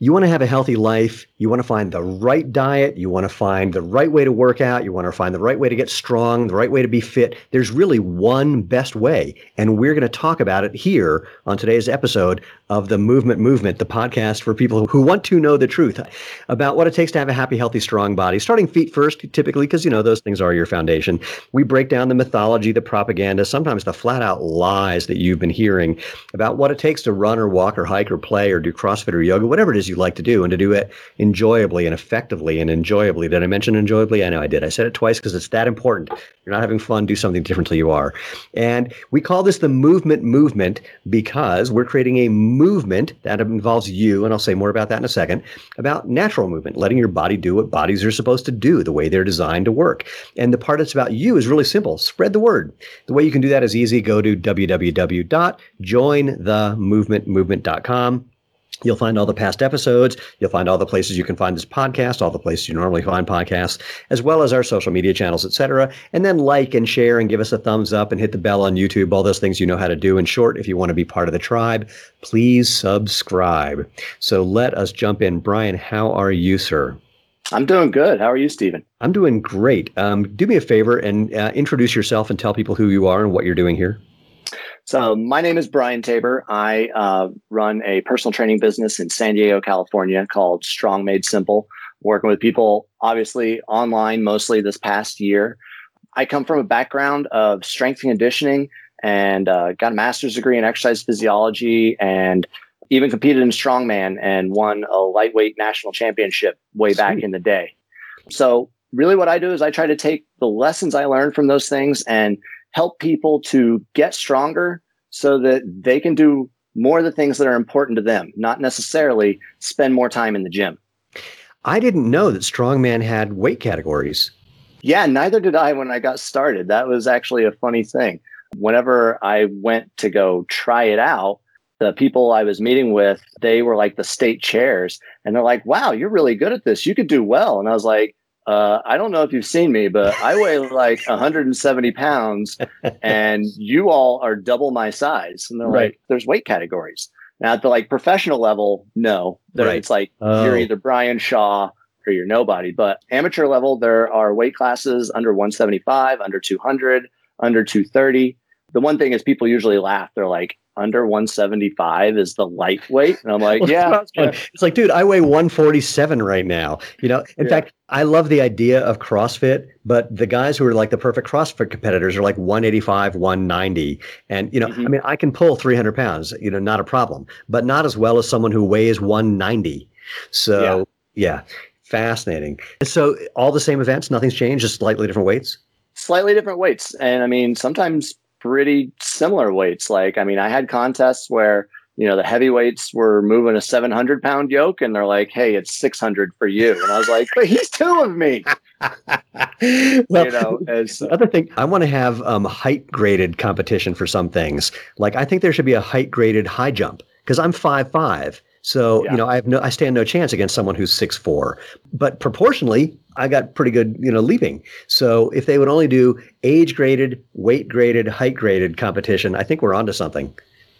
you want to have a healthy life. You want to find the right diet. You want to find the right way to work out. You want to find the right way to get strong, the right way to be fit. There's really one best way. And we're going to talk about it here on today's episode of the Movement Movement, the podcast for people who want to know the truth about what it takes to have a happy, healthy, strong body. Starting feet first, typically, because, you know, those things are your foundation. We break down the mythology, the propaganda, sometimes the flat out lies that you've been hearing about what it takes to run or walk or hike or play or do CrossFit or yoga, whatever it is you like to do, and to do it enjoyably and effectively and enjoyably. Did I mention enjoyably? I know I did. I said it twice because it's that important. You're not having fun, do something different till you are. And we call this the movement movement because we're creating a movement that involves you, and I'll say more about that in a second, about natural movement, letting your body do what bodies are supposed to do, the way they're designed to work. And the part that's about you is really simple. Spread the word. The way you can do that is easy. Go to www.jointhemovementmovement.com. You'll find all the past episodes. You'll find all the places you can find this podcast, all the places you normally find podcasts, as well as our social media channels, etc. And then like and share and give us a thumbs up and hit the bell on YouTube, all those things you know how to do. In short, if you want to be part of the tribe, please subscribe. So let us jump in. Brian, how are you, sir? I'm doing good. How are you, Steven? I'm doing great. Um, do me a favor and uh, introduce yourself and tell people who you are and what you're doing here. So, my name is Brian Tabor. I uh, run a personal training business in San Diego, California called Strong Made Simple, working with people obviously online mostly this past year. I come from a background of strength and conditioning and uh, got a master's degree in exercise physiology and even competed in strongman and won a lightweight national championship way Sweet. back in the day. So, really, what I do is I try to take the lessons I learned from those things and help people to get stronger so that they can do more of the things that are important to them, not necessarily spend more time in the gym. I didn't know that strongman had weight categories. Yeah, neither did I when I got started. That was actually a funny thing. Whenever I went to go try it out, the people I was meeting with, they were like the state chairs, and they're like, "Wow, you're really good at this. You could do well." And I was like, uh, I don't know if you've seen me, but I weigh like 170 pounds, and you all are double my size. And they're right. like, "There's weight categories." Now at the like professional level, no, right. it's like oh. you're either Brian Shaw or you're nobody. But amateur level, there are weight classes under 175, under 200, under 230. The one thing is people usually laugh. They're like, under 175 is the lightweight. And I'm like, well, yeah. It's like, dude, I weigh 147 right now. You know, in yeah. fact, I love the idea of CrossFit, but the guys who are like the perfect CrossFit competitors are like 185, 190. And, you know, mm-hmm. I mean, I can pull 300 pounds, you know, not a problem, but not as well as someone who weighs 190. So, yeah, yeah fascinating. So, all the same events, nothing's changed, just slightly different weights? Slightly different weights. And I mean, sometimes pretty similar weights. Like, I mean, I had contests where, you know, the heavyweights were moving a 700 pound yoke and they're like, hey, it's 600 for you. And I was like, but he's two of me. well, you know, as other thing, I want to have um, height graded competition for some things. Like, I think there should be a height graded high jump because I'm five five so, yeah. you know, I have no I stand no chance against someone who's six four. But proportionally, I got pretty good, you know, leaping. So if they would only do age graded, weight graded, height graded competition, I think we're onto something.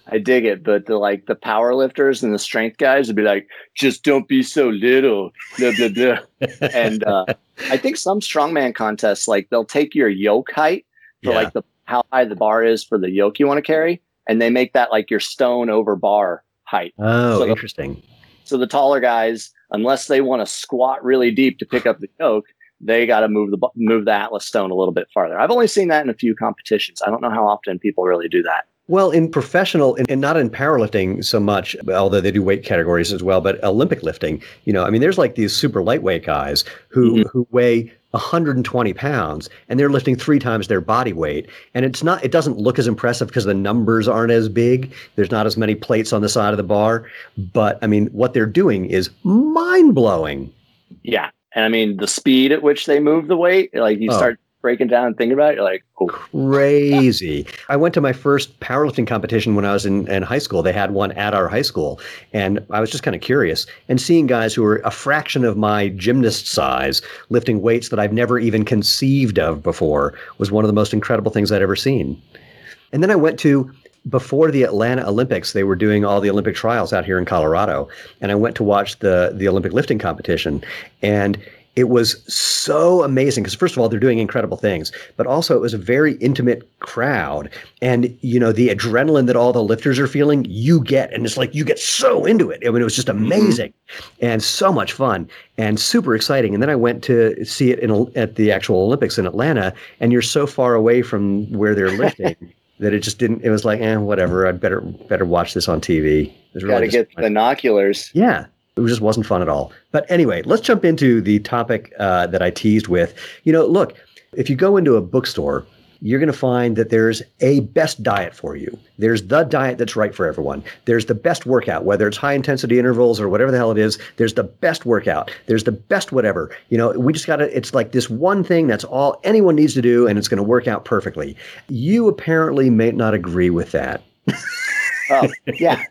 I dig it, but the like the power lifters and the strength guys would be like, just don't be so little, blah blah blah. and uh, I think some strongman contests like they'll take your yoke height for yeah. like the how high the bar is for the yoke you want to carry, and they make that like your stone over bar height. Oh, so interesting. The, so the taller guys, unless they want to squat really deep to pick up the yoke, they got to move the move the Atlas stone a little bit farther. I've only seen that in a few competitions. I don't know how often people really do that. Well, in professional and not in powerlifting so much, although they do weight categories as well, but Olympic lifting, you know, I mean, there's like these super lightweight guys who mm-hmm. who weigh 120 pounds and they're lifting three times their body weight. And it's not it doesn't look as impressive because the numbers aren't as big. There's not as many plates on the side of the bar. But i mean what they're doing is mind-blowing. Yeah. And i mean the speed at which they move the weight like you oh. start breaking down and thinking about it, you're like, oh. crazy. I went to my first powerlifting competition when I was in, in high school. They had one at our high school. And I was just kind of curious. And seeing guys who were a fraction of my gymnast size lifting weights that I've never even conceived of before was one of the most incredible things I'd ever seen. And then I went to before the Atlanta Olympics, they were doing all the Olympic trials out here in Colorado, and I went to watch the the Olympic lifting competition, and it was so amazing because first of all they're doing incredible things but also it was a very intimate crowd. And you know the adrenaline that all the lifters are feeling you get and it's like you get so into it. I mean it was just mm-hmm. amazing and so much fun and super exciting. And then i went to see it in at the actual olympics in atlanta and you're so far away from where they're lifting that it just didn't it was like eh whatever i'd better better watch this on tv really got to get binoculars. Yeah it just wasn't fun at all. But anyway, let's jump into the topic uh, that I teased with. You know, look, if you go into a bookstore, you're going to find that there's a best diet for you. There's the diet that's right for everyone. There's the best workout, whether it's high intensity intervals or whatever the hell it is. There's the best workout. There's the best whatever. You know, we just got to, it's like this one thing that's all anyone needs to do and it's going to work out perfectly. You apparently may not agree with that. oh, yeah.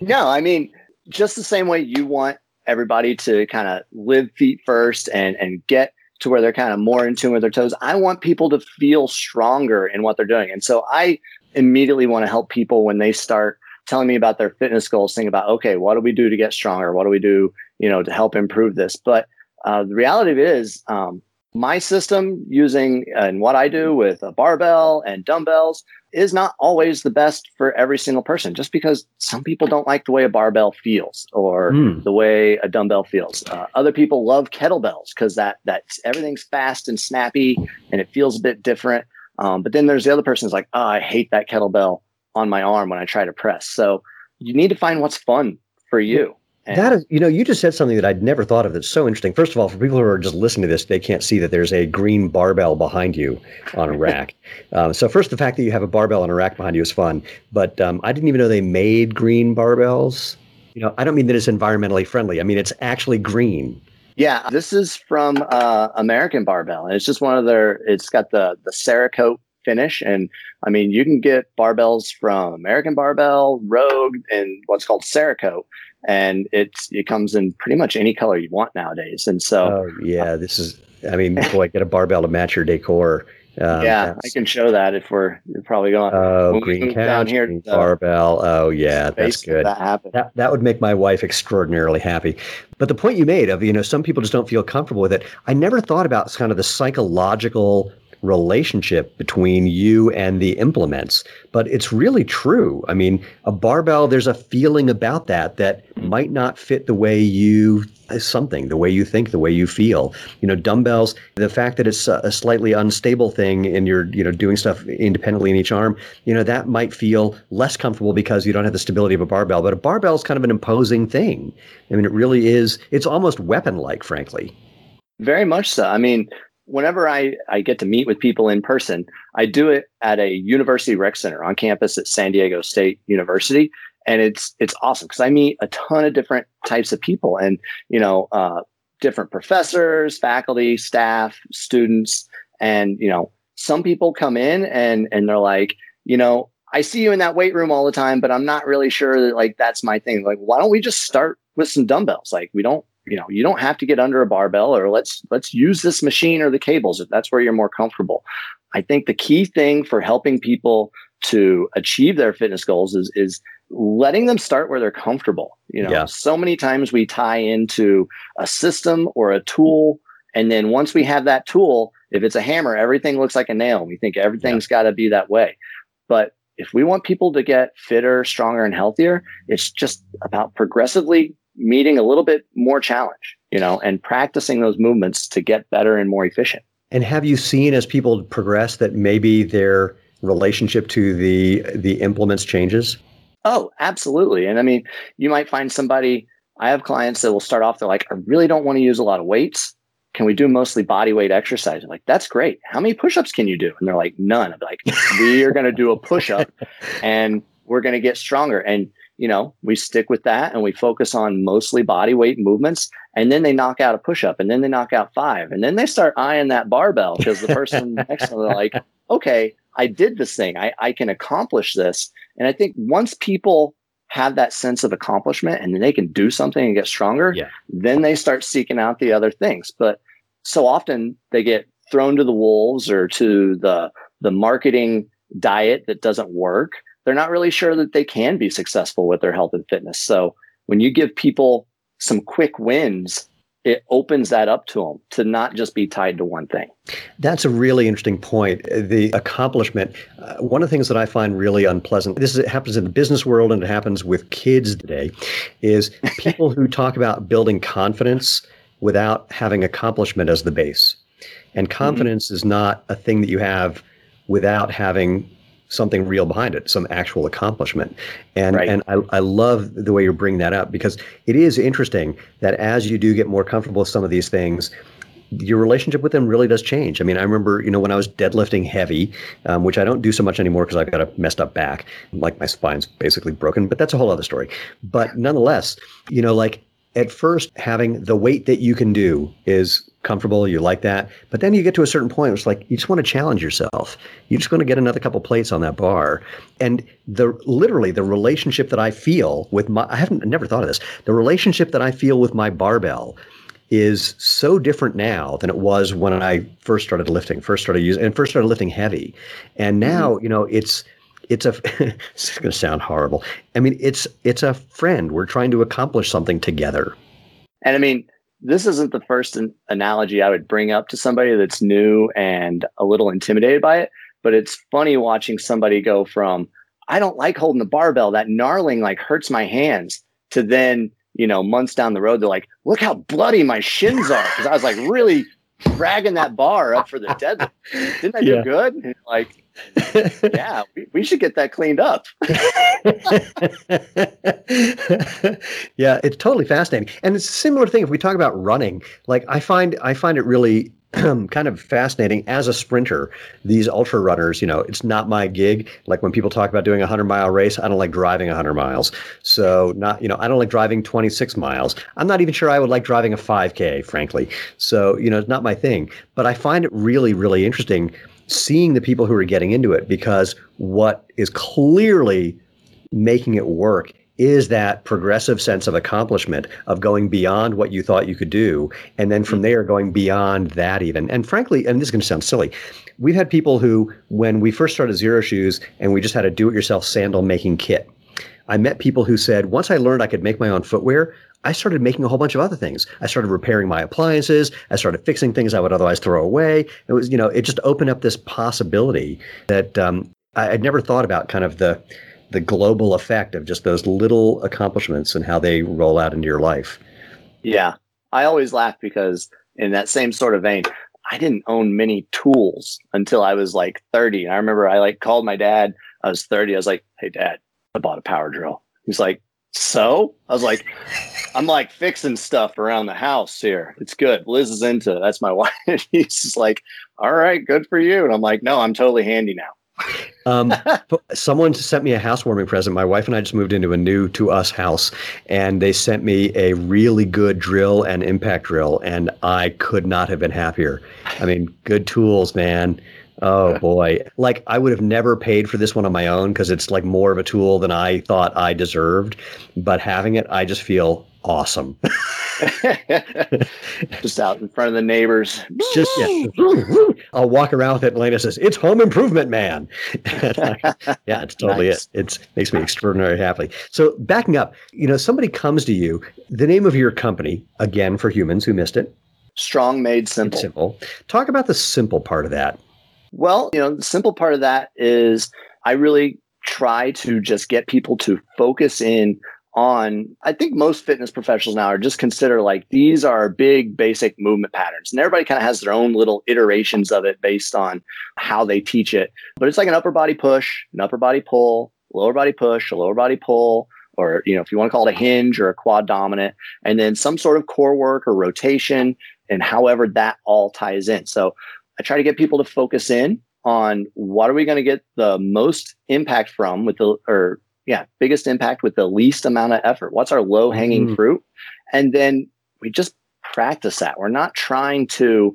No, I mean, just the same way you want everybody to kind of live feet first and and get to where they're kind of more in tune with their toes. I want people to feel stronger in what they're doing. And so I immediately want to help people when they start telling me about their fitness goals, think about, okay, what do we do to get stronger? What do we do, you know, to help improve this? But uh, the reality is, um, my system using and what I do with a barbell and dumbbells is not always the best for every single person just because some people don't like the way a barbell feels or mm. the way a dumbbell feels. Uh, other people love kettlebells because that that everything's fast and snappy and it feels a bit different. Um, but then there's the other person who's like oh i hate that kettlebell on my arm when i try to press. So you need to find what's fun for you that is, you know, you just said something that I'd never thought of that's so interesting. First of all, for people who are just listening to this, they can't see that there's a green barbell behind you on a rack. um, so, first, the fact that you have a barbell on a rack behind you is fun. But um, I didn't even know they made green barbells. You know, I don't mean that it's environmentally friendly. I mean, it's actually green. Yeah, this is from uh, American Barbell, and it's just one of their. It's got the the Cerakote finish, and I mean, you can get barbells from American Barbell, Rogue, and what's called Cerakote and it's it comes in pretty much any color you want nowadays. And so, oh, yeah, this is. I mean, boy, get a barbell to match your decor. Um, yeah, I can show that if we're probably going. Oh, green couch, down here, green barbell. Oh, yeah, that's good. That, that that would make my wife extraordinarily happy. But the point you made of you know some people just don't feel comfortable with it. I never thought about kind of the psychological relationship between you and the implements. But it's really true. I mean, a barbell, there's a feeling about that that might not fit the way you something, the way you think, the way you feel. You know, dumbbells, the fact that it's a, slightly unstable thing and you're, you know, doing stuff independently in each arm, you know, that might feel less comfortable because you don't have the stability of a barbell. But a barbell is kind of an imposing thing. I mean, it really is, it's almost weapon like, frankly. Very much so. I mean, whenever I, I get to meet with people in person, I do it at a university rec center on campus at San Diego State University. And it's it's awesome because I meet a ton of different types of people and you know uh, different professors, faculty, staff, students, and you know some people come in and and they're like, you know, I see you in that weight room all the time, but I'm not really sure that like that's my thing. Like, why don't we just start with some dumbbells? Like, we don't you know you don't have to get under a barbell or let's let's use this machine or the cables if that's where you're more comfortable i think the key thing for helping people to achieve their fitness goals is is letting them start where they're comfortable you know yeah. so many times we tie into a system or a tool and then once we have that tool if it's a hammer everything looks like a nail we think everything's yeah. got to be that way but if we want people to get fitter stronger and healthier it's just about progressively meeting a little bit more challenge, you know, and practicing those movements to get better and more efficient. And have you seen as people progress that maybe their relationship to the the implements changes? Oh, absolutely. And I mean, you might find somebody I have clients that will start off they're like, I really don't want to use a lot of weights. Can we do mostly body weight exercise? I'm like, that's great. How many push-ups can you do? And they're like, none. I'm like, we are going to do a push-up and we're going to get stronger. And you know, we stick with that and we focus on mostly body weight movements. And then they knock out a push up and then they knock out five. And then they start eyeing that barbell because the person next to them, are like, okay, I did this thing. I, I can accomplish this. And I think once people have that sense of accomplishment and then they can do something and get stronger, yeah. then they start seeking out the other things. But so often they get thrown to the wolves or to the the marketing diet that doesn't work they're not really sure that they can be successful with their health and fitness. So when you give people some quick wins, it opens that up to them to not just be tied to one thing. That's a really interesting point. The accomplishment. Uh, one of the things that I find really unpleasant. This is, it happens in the business world and it happens with kids today. Is people who talk about building confidence without having accomplishment as the base. And mm-hmm. confidence mm-hmm. is not a thing that you have without having something real behind it, some actual accomplishment. And right. and I, I love the way you're bringing that up because it is interesting that as you do get more comfortable with some of these things, your relationship with them really does change. I mean, I remember, you know, when I was deadlifting heavy, um, which I don't do so much anymore because I've got a messed up back, like my spine's basically broken, but that's a whole other story. But nonetheless, you know, like at first having the weight that you can do is comfortable, you like that. But then you get to a certain point, it's like you just want to challenge yourself. You just want to get another couple plates on that bar. And the literally the relationship that I feel with my I haven't never thought of this. The relationship that I feel with my barbell is so different now than it was when I first started lifting, first started using and first started lifting heavy. And mm-hmm. now, you know, it's it's a it's going to sound horrible. I mean, it's it's a friend. We're trying to accomplish something together. And I mean, this isn't the first an- analogy I would bring up to somebody that's new and a little intimidated by it, but it's funny watching somebody go from I don't like holding the barbell, that knurling like hurts my hands, to then, you know, months down the road, they're like, look how bloody my shins are. Cause I was like really dragging that bar up for the deadlift. Didn't I do good? And like, yeah, we, we should get that cleaned up. yeah, it's totally fascinating. And it's a similar thing if we talk about running. Like I find I find it really kind of fascinating as a sprinter these ultra runners you know it's not my gig like when people talk about doing a 100 mile race i don't like driving 100 miles so not you know i don't like driving 26 miles i'm not even sure i would like driving a 5k frankly so you know it's not my thing but i find it really really interesting seeing the people who are getting into it because what is clearly making it work is that progressive sense of accomplishment of going beyond what you thought you could do and then from there going beyond that even. And frankly and this is going to sound silly we've had people who when we first started Xero Shoes and we just had a do-it-yourself sandal making kit i met people who said once i learned i could make my own footwear I started making a whole bunch of other things. I started repairing my appliances. I started fixing things I would otherwise throw away. It was, you know, it just opened up this possibility that um, I, would never thought about kind of the the global effect of just those little accomplishments and how they roll out into your life. Yeah. I always laugh because in that same sort of vein, I didn't own many tools until I was like 30. And I remember I like called my dad. I was 30. I was like, Hey dad, I bought a power drill. He's like, so I was like, I'm like fixing stuff around the house here. It's good. Liz is into it. That's my wife. He's just like, all right, good for you. And I'm like, no, I'm totally handy now. um, someone sent me a housewarming present. My wife and I just moved into a new to us house, and they sent me a really good drill and impact drill, and I could not have been happier. I mean, good tools, man. Oh boy. Like I would have never paid for this one on my own because it's like more of a tool than I thought I deserved. But having it, I just feel awesome. just out in front of the neighbors. Just yeah. I'll walk around with it and Lena says, It's home improvement, man. yeah, it's totally nice. it. It makes me extraordinarily happy. So backing up, you know, somebody comes to you, the name of your company, again for humans who missed it. Strong made simple. simple. Talk about the simple part of that. Well, you know, the simple part of that is I really try to just get people to focus in on I think most fitness professionals now are just consider like these are big basic movement patterns. And everybody kind of has their own little iterations of it based on how they teach it. But it's like an upper body push, an upper body pull, lower body push, a lower body pull, or you know, if you want to call it a hinge or a quad dominant, and then some sort of core work or rotation, and however that all ties in. So I try to get people to focus in on what are we going to get the most impact from with the or yeah, biggest impact with the least amount of effort. What's our low hanging mm-hmm. fruit? And then we just practice that. We're not trying to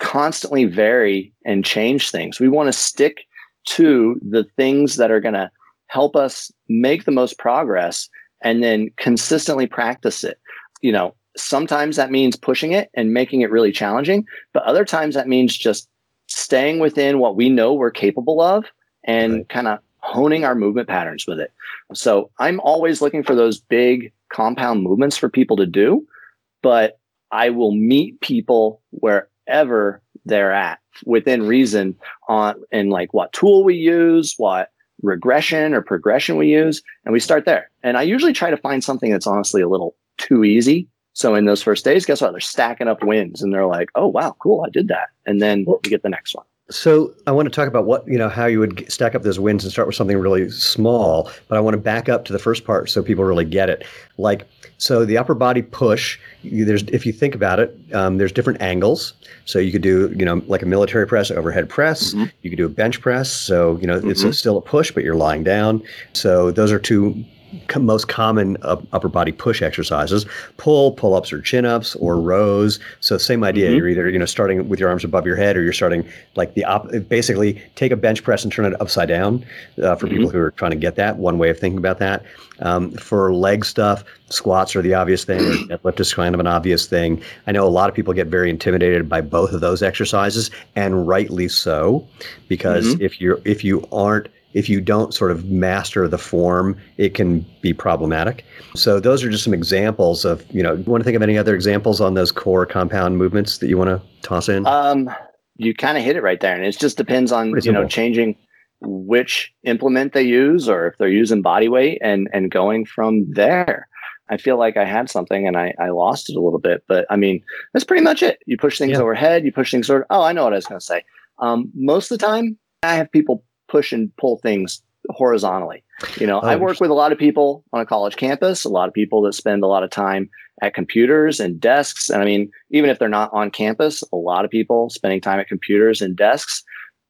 constantly vary and change things. We want to stick to the things that are going to help us make the most progress and then consistently practice it. You know, sometimes that means pushing it and making it really challenging, but other times that means just staying within what we know we're capable of and right. kind of honing our movement patterns with it. So I'm always looking for those big compound movements for people to do, but I will meet people wherever they're at within reason on and like what tool we use, what regression or progression we use, and we start there. And I usually try to find something that's honestly a little too easy. So in those first days, guess what? They're stacking up wins and they're like, oh wow, cool, I did that. And then we get the next one. So I want to talk about what you know how you would stack up those wins and start with something really small. But I want to back up to the first part so people really get it. Like so, the upper body push. There's if you think about it, um, there's different angles. So you could do you know like a military press, overhead press. Mm-hmm. You could do a bench press. So you know mm-hmm. it's a, still a push, but you're lying down. So those are two most common upper body push exercises pull pull-ups or chin-ups or rows so same idea mm-hmm. you're either you know starting with your arms above your head or you're starting like the op- basically take a bench press and turn it upside down uh, for mm-hmm. people who are trying to get that one way of thinking about that um, for leg stuff squats are the obvious thing deadlift is kind of an obvious thing i know a lot of people get very intimidated by both of those exercises and rightly so because mm-hmm. if you're if you aren't if you don't sort of master the form, it can be problematic. So those are just some examples of, you know, you want to think of any other examples on those core compound movements that you want to toss in? Um, you kind of hit it right there. And it just depends on, Pretty you know, changing which implement they use or if they're using body weight and, and going from there. I feel like I had something and I, I lost it a little bit, but I mean, that's pretty much it. You push things yeah. overhead, you push things sort of, oh, I know what I was going to say. Um, most of the time I have people push and pull things horizontally. You know, I work with a lot of people on a college campus, a lot of people that spend a lot of time at computers and desks. And I mean, even if they're not on campus, a lot of people spending time at computers and desks,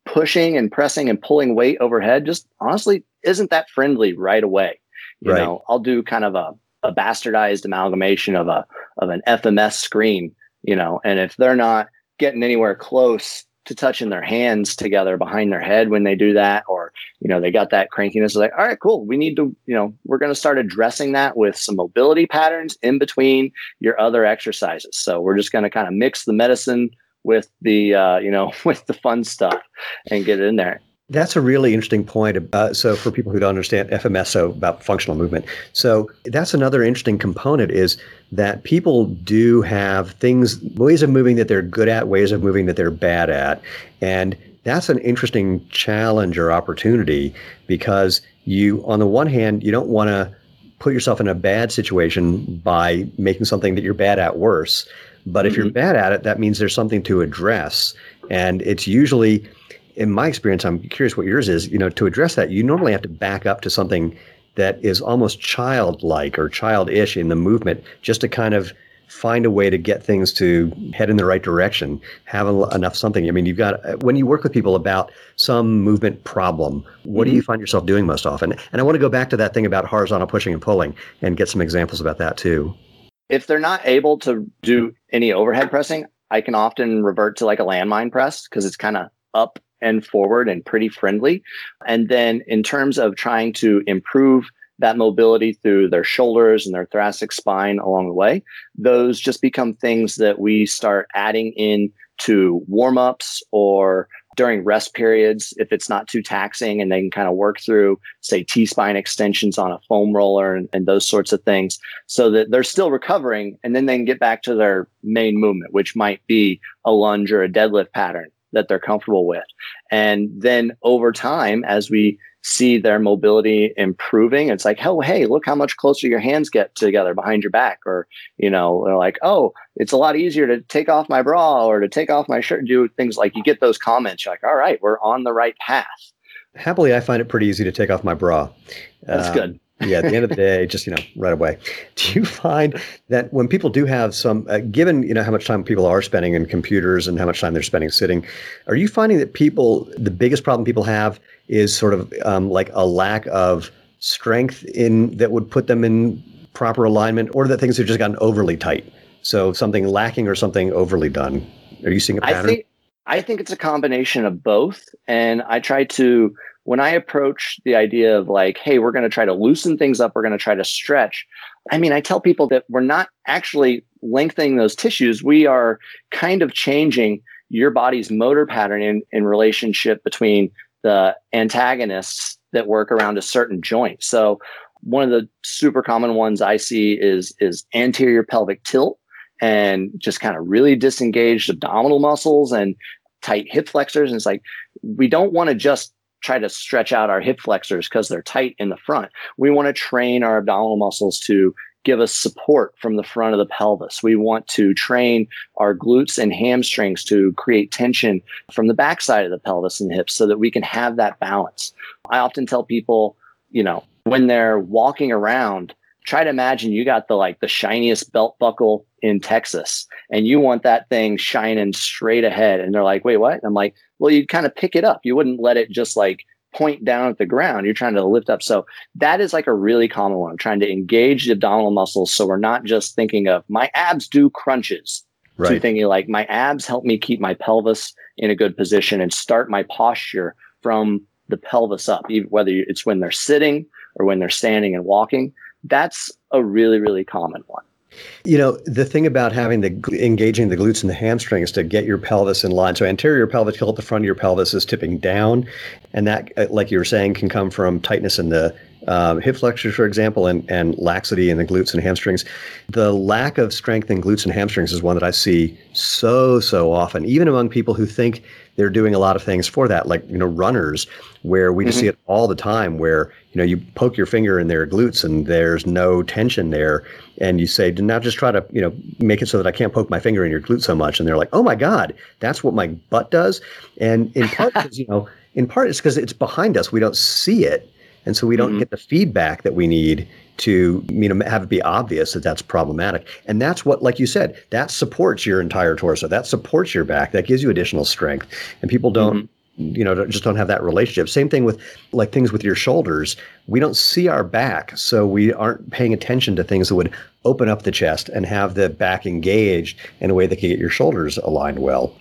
pushing and pressing and pulling weight overhead just honestly isn't that friendly right away. You right. know, I'll do kind of a, a bastardized amalgamation of a of an FMS screen, you know, and if they're not getting anywhere close to touching their hands together behind their head when they do that or you know they got that crankiness like all right cool we need to you know we're going to start addressing that with some mobility patterns in between your other exercises. So we're just going to kind of mix the medicine with the uh, you know with the fun stuff and get it in there that's a really interesting point. Uh, so, for people who don't understand FMS, so about functional movement, so that's another interesting component is that people do have things, ways of moving that they're good at, ways of moving that they're bad at, and that's an interesting challenge or opportunity because you, on the one hand, you don't want to put yourself in a bad situation by making something that you're bad at worse. But if mm-hmm. you're bad at it, that means there's something to address, and it's usually in my experience, I'm curious what yours is. You know, to address that, you normally have to back up to something that is almost childlike or childish in the movement, just to kind of find a way to get things to head in the right direction. Have a, enough something. I mean, you've got when you work with people about some movement problem, what mm-hmm. do you find yourself doing most often? And I want to go back to that thing about horizontal pushing and pulling and get some examples about that too. If they're not able to do any overhead pressing, I can often revert to like a landmine press because it's kind of up and forward and pretty friendly. And then in terms of trying to improve that mobility through their shoulders and their thoracic spine along the way, those just become things that we start adding in to warm ups or during rest periods if it's not too taxing and they can kind of work through say t-spine extensions on a foam roller and, and, those sorts of things so that they're still recovering and then they can get back to their main movement which might be a lunge or a deadlift pattern that they're comfortable with. And then over time, as we see their mobility improving, it's like, oh, hey, look how much closer your hands get together behind your back. Or, you know, they're like, oh, it's a lot easier to take off my bra or to take off my shirt, do things like you get those comments. You're like, all right, we're on the right path. Happily, I find it pretty easy to take off my bra. That's uh, good yeah, at the end of the day, just you know, right away. Do you find that when people do have some, uh, given you know how much time people are spending in computers and how much time they're spending sitting, are you finding that people, the biggest problem people have is sort of um, like a lack of strength in that would put them in proper alignment, or that things have just gotten overly tight? So something lacking or something overly done. Are you seeing a pattern? I think, I think it's a combination of both, and I try to when I approach the idea of like, hey, we're going to try to loosen things up, we're going to try to stretch. I mean, I tell people that we're not actually lengthening those tissues. We are kind of changing your body's motor pattern in, in relationship between the antagonists that work around a certain joint. So one of the super common ones I see is is anterior pelvic tilt and just kind of really disengaged abdominal muscles and tight hip flexors. And it's like we don't want to just try to stretch out our hip flexors because they're tight in the front. We want to train our abdominal muscles to give us support from the front of the pelvis. We want to train our glutes and hamstrings to create tension from the backside of the pelvis and hips so that we can have that balance. I often tell people, you know, when they're walking around, try to imagine you got the like the shiniest belt buckle in Texas and you want that thing shining straight ahead. And they're like, wait, what? I'm like, well, you'd kind of pick it up. You wouldn't let it just like point down at the ground. You're trying to lift up. So that is like a really common one. I'm trying to engage the abdominal muscles. So we're not just thinking of my abs do crunches. Right. To thinking like my abs help me keep my pelvis in a good position and start my posture from the pelvis up, even whether it's when they're sitting or when they're standing and walking. That's a really, really common one. You know, the thing about having the engaging the glutes and the hamstrings to get your pelvis in line. So anterior pelvic tilt, the front of your pelvis is tipping down, and that, uh, like you were saying, can come from tightness in the um, hip flexors, for example, and, and laxity in the glutes and hamstrings. The lack of strength in glutes and hamstrings is one that I see so, so often, even among people who think they're doing a lot of things for that, like, you know, runners, where we mm-hmm. just see it all the time, where, you know, you poke your finger in their glutes and there's no tension there. And you say, now just try to, you know, make it so that I can't poke my finger in your glute so much. And they're like, oh my God, that's what my butt does. And in part, because, you know, in part it's because it's behind us. We don't see it and so we don't mm-hmm. get the feedback that we need to you know have it be obvious that that's problematic. And that's what like you said that supports your entire torso. That supports your back. That gives you additional strength. And people don't mm-hmm. you know just don't have that relationship. Same thing with like things with your shoulders. We don't see our back so we aren't paying attention to things that would open up the chest and have the back engaged in a way that can get your shoulders aligned well.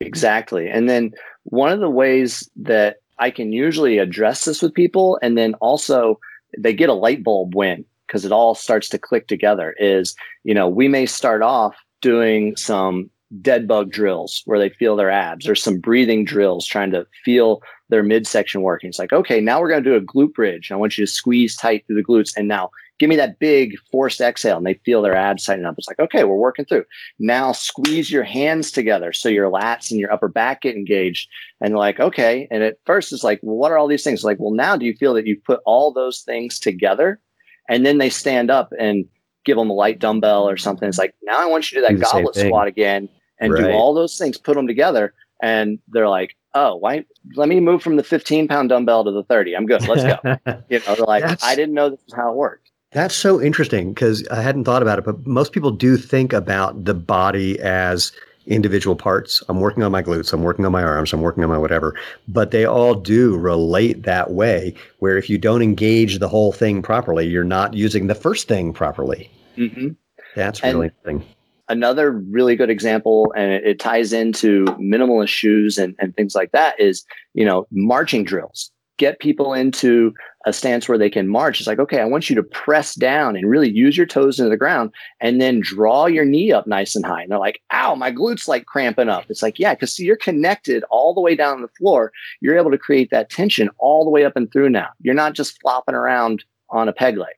Exactly. And then one of the ways that I can usually address this with people. And then also they get a light bulb win because it all starts to click together. Is, you know, we may start off doing some dead bug drills where they feel their abs or some breathing drills trying to feel their midsection working. It's like, okay, now we're going to do a glute bridge. I want you to squeeze tight through the glutes. And now give me that big forced exhale and they feel their abs tighten up. It's like, okay, we're working through. Now squeeze your hands together so your lats and your upper back get engaged. And like, okay. And at first it's like, well, what are all these things? Like, well, now do you feel that you've put all those things together? And then they stand up and give them a light dumbbell or something. It's like, now I want you to do that do goblet squat again and right. do all those things, put them together. And they're like, oh, why? Let me move from the 15 pound dumbbell to the 30. I'm good. Let's go. you know, they're like, That's... I didn't know this is how it worked. That's so interesting because I hadn't thought about it, but most people do think about the body as individual parts. I'm working on my glutes, I'm working on my arms, I'm working on my whatever. But they all do relate that way, where if you don't engage the whole thing properly, you're not using the first thing properly. Mm-hmm. That's really interesting. Another really good example, and it, it ties into minimalist shoes and, and things like that, is you know marching drills get people into a stance where they can march. It's like, okay, I want you to press down and really use your toes into the ground and then draw your knee up nice and high. And they're like, ow, my glutes like cramping up. It's like, yeah, because you're connected all the way down the floor. You're able to create that tension all the way up and through now. You're not just flopping around on a peg leg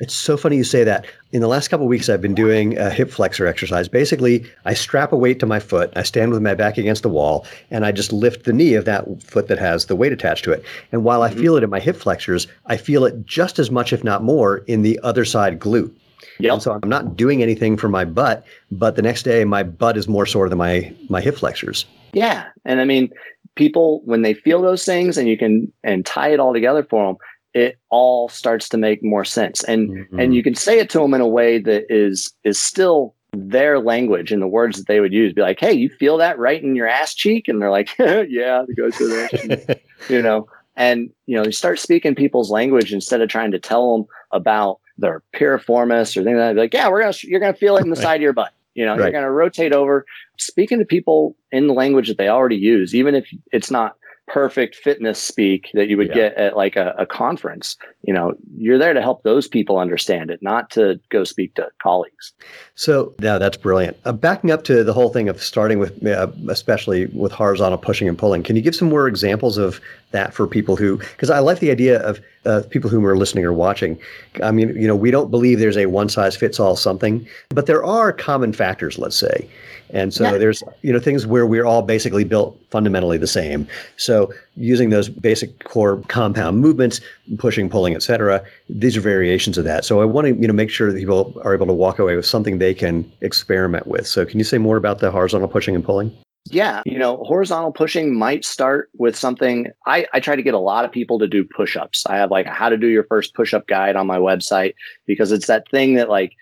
it's so funny you say that. In the last couple weeks, I've been doing a hip flexor exercise. Basically, I strap a weight to my foot, I stand with my back against the wall, and I just lift the knee of that foot that has the weight attached to it. And while I mm-hmm. feel it in my hip flexors, I feel it just as much, if not more, in the other side glute. Yep. And so I'm not doing anything for my butt, but the next day my butt is more sore than my my hip flexors. Yeah, and I mean, people when they feel those things, and you can and tie it all together for them it all starts to make more sense. And mm-hmm. and you can say it to them in a way that is is still their language and the words that they would use. Be like hey you feel that right in your ass cheek? And they're like yeah it goes to the you know? And you know you start speaking people's language instead of trying to tell them about their piriformis or things like that. Like yeah we're gonna you're gonna feel it in the side of your butt. You know right. you're gonna rotate over. Speaking to people in the language that they already use even if it's not perfect fitness speak that you would yeah. get at like a, a, conference. You know, you're there to help those people understand it, not to go speak to colleagues. So, yeah, that's brilliant. Uh, backing up to the whole thing of starting with, uh, especially with horizontal pushing and pulling, can you give some more examples of that for people who because I like the idea of uh, people who are listening or watching. I mean, you know, we don't believe there's a one size fits all something, but there are common factors, let's say. And so yeah. there's you know things where we're all basically built fundamentally the same. So using those basic core compound movements, pushing, pulling, etc. These are variations of that. So I want to you know make sure that people are able to walk away with something they can experiment with. So can you say more about the horizontal pushing and pulling? Yeah, you know, horizontal pushing might start with something. I, I try to get a lot of people to do push ups. I have like a how to do your first push up guide on my website because it's that thing that like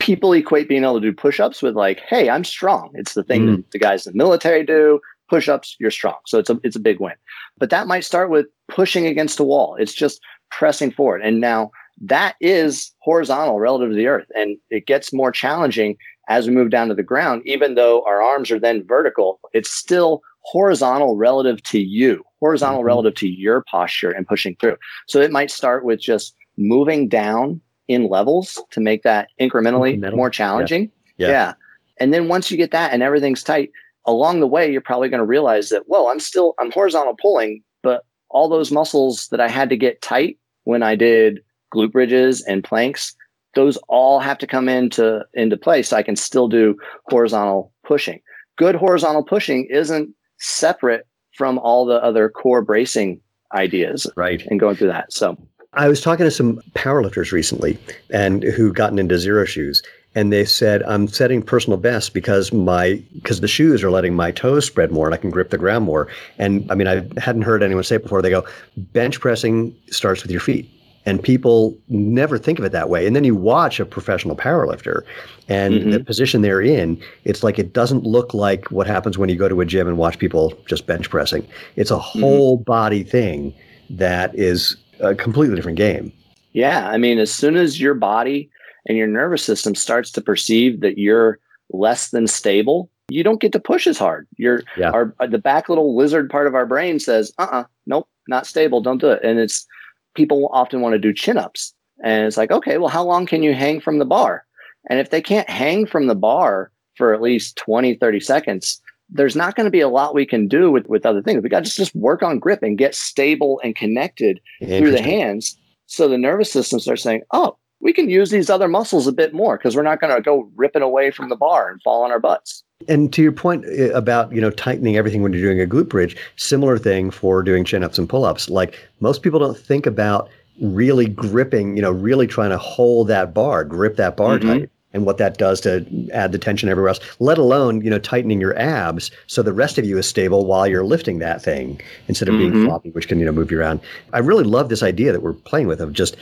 people equate being able to do push-ups with like, hey, I'm strong. It's the thing mm. that the guys in the military do. Push-ups, you're strong. So it's a it's a big win. But that might start with pushing against a wall. It's just pressing forward. And now that is horizontal relative to the earth. And it gets more challenging as we move down to the ground, even though our arms are then vertical, it's still horizontal relative to you, horizontal mm-hmm. relative to your posture and pushing through. So it might start with just moving down in levels to make that incrementally more challenging. Yeah. yeah. yeah. And then once you get that and everything's tight, along the way, you're probably going to realize that, well, I'm still, I'm horizontal pulling, but all those muscles that I had to get tight when I did glute bridges and planks, those all have to come into, into place so I can still do horizontal pushing. Good horizontal pushing isn't separate from all the other core bracing ideas. Right. And going through that. So I was talking to some powerlifters recently and who gotten into Xero Shoes and they said I'm setting personal best because my because the shoes are letting my toes spread more and I can grip the ground more. And I mean I hadn't heard anyone say it before. They go bench pressing starts with your feet. And people never think of it that way. And then you watch a professional powerlifter and mm-hmm. the position they're in, it's like it doesn't look like what happens when you go to a gym and watch people just bench pressing. It's a mm-hmm. whole mm-hmm. body thing that is a completely different game. Yeah. I mean, as soon as your body and your nervous system starts to perceive that you're less than stable, you don't get to push as hard. You're yeah. our the back little lizard part of our brain says, uh uh-uh, uh, nope, not stable, don't do it. And it's people often want to do chin-ups. And it's like, okay, well, how long can you hang from the bar? And if they can't hang from the bar for at least 20, 30 seconds, there's not going to be a lot we can do with, with other things. We got to just work on grip and get stable and connected through the hands. So the nervous system starts saying, oh, we can use these other muscles a bit more because we're not going to go ripping away from the bar and fall on our butts. And to your point eh, about you know tightening everything when you're doing a glute bridge, similar thing for doing chin ups and pull ups. Like most people don't think about really gripping, you know, really trying to hold that bar, grip that bar mm-hmm. tight and what that does to add the tension everywhere else, let alone, you know, tightening your abs so the rest of you is stable while you're lifting that thing instead of mm-hmm. being floppy, which can, you know, move you around. I really love this idea that we're playing with of just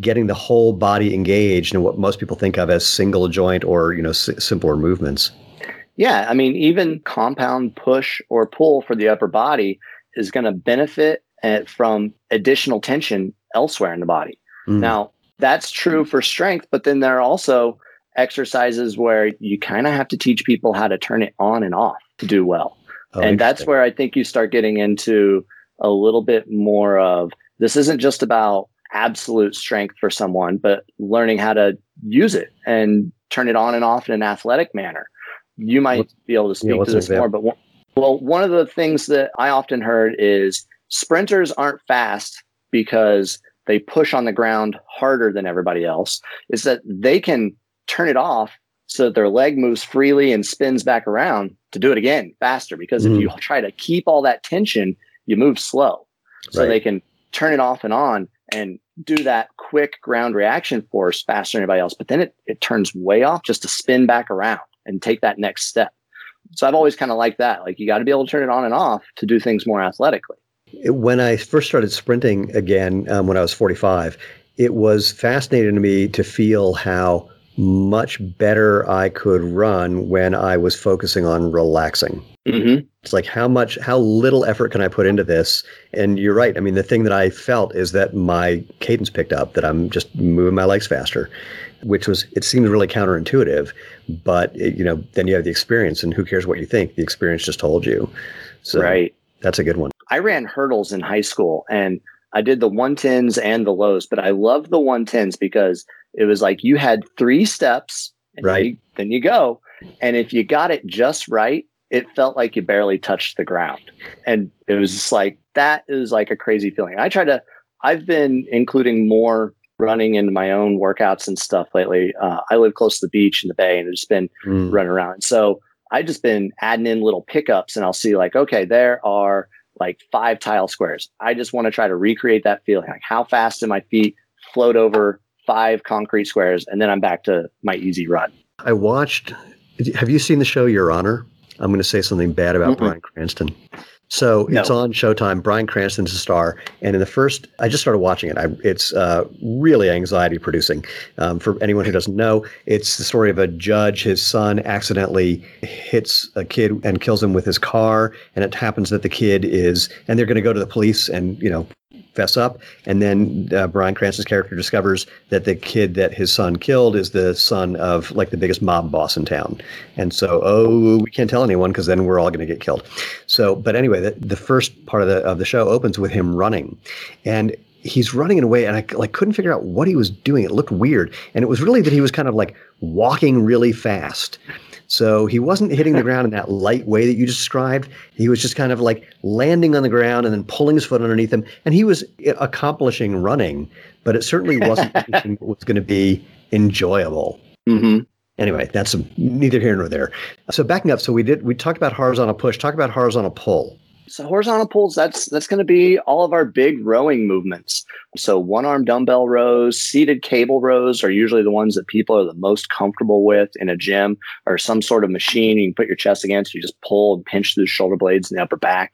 getting the whole body engaged in what most people think of as single joint or, you know, s- simpler movements. Yeah. I mean, even compound push or pull for the upper body is going to benefit uh, from additional tension elsewhere in the body. Mm. Now, that's true for strength, but then there are also exercises where you kind of have to teach people how to turn it on and off to do well. Oh, and that's where I think you start getting into a little bit more of this isn't just about absolute strength for someone, but learning how to use it and turn it on and off in an athletic manner. You might be able to speak yeah, to this more, but one, well, one of the things that I often heard is sprinters aren't fast because they push on the ground harder than everybody else. Is that they can turn it off so that their leg moves freely and spins back around to do it again faster. Because mm. if you mm. try to keep all that tension, you move slow. So right. they can turn it off and on and do that quick ground reaction force faster than anybody else. But then it, it turns way off just to spin back around and take that next step. So I've always kind of liked that. Like you got to be able to turn it on and off to do things more athletically. When I first started sprinting again, um, when I was 45, it was fascinating to me to feel how much better I could run when I was focusing on relaxing. Mm-hmm. It's like how much, how little effort can I put into this? And you're right. I mean, the thing that I felt is that my cadence picked up, that I'm just moving my legs faster, which was, it seems really counterintuitive, but it, you know, then you have the experience and who cares what you think? The experience just told you. So right. that's a good one. I ran hurdles in high school and I did the 110s and the lows, but I love the 110s because it was like you had three steps, right? You, then you go, and if you got it just right, it felt like you barely touched the ground. And it was just like, that is like a crazy feeling. I try to, I've been including more running into my own workouts and stuff lately. Uh, I live close to the beach in the bay and I've just been mm. running around. So I've just been adding in little pickups and I'll see like, okay, there are like five tile squares. I just want to try to recreate that feeling. Like how fast do my feet float over five concrete squares and then I'm back to my easy run. I watched have you seen the show Your Honor? I'm going to say something bad about mm-hmm. Bryan Cranston. So no. it's on Showtime. Bryan Cranston's a star, and in the first, I just started watching it. I, it's uh, really anxiety producing. Um, for anyone who doesn't know, it's the story of a judge. His son accidentally hits a kid and kills him with his car, and it happens that the kid is, and they're going to go to the police and you know fess up. And then uh, Bryan Cranston's character discovers that the kid that his son killed is the son of like the biggest mob boss in town. And so, oh, we can't tell anyone because then we're all going to get killed. So, but anyway, the, the first part of the of the show opens with him running, and he's running in a way and I like couldn't figure out what he was doing. It looked weird. And it was really that he was kind of like walking really fast. So he wasn't hitting the ground in that light way that you described. He was just kind of like landing on the ground and then pulling his foot underneath him. And he was accomplishing running, but it certainly wasn't anything that was going to be enjoyable. Mm-hmm. Anyway, that's neither here nor there. So backing up, so we did we talked about horizontal push, talk about horizontal pull. So horizontal pulls, that's that's going to be all of our big rowing movements. So one arm dumbbell rows, seated cable rows are usually the ones that people are the most comfortable with in a gym or some sort of machine you can put your chest against. You just pull and pinch through the shoulder blades and the upper back.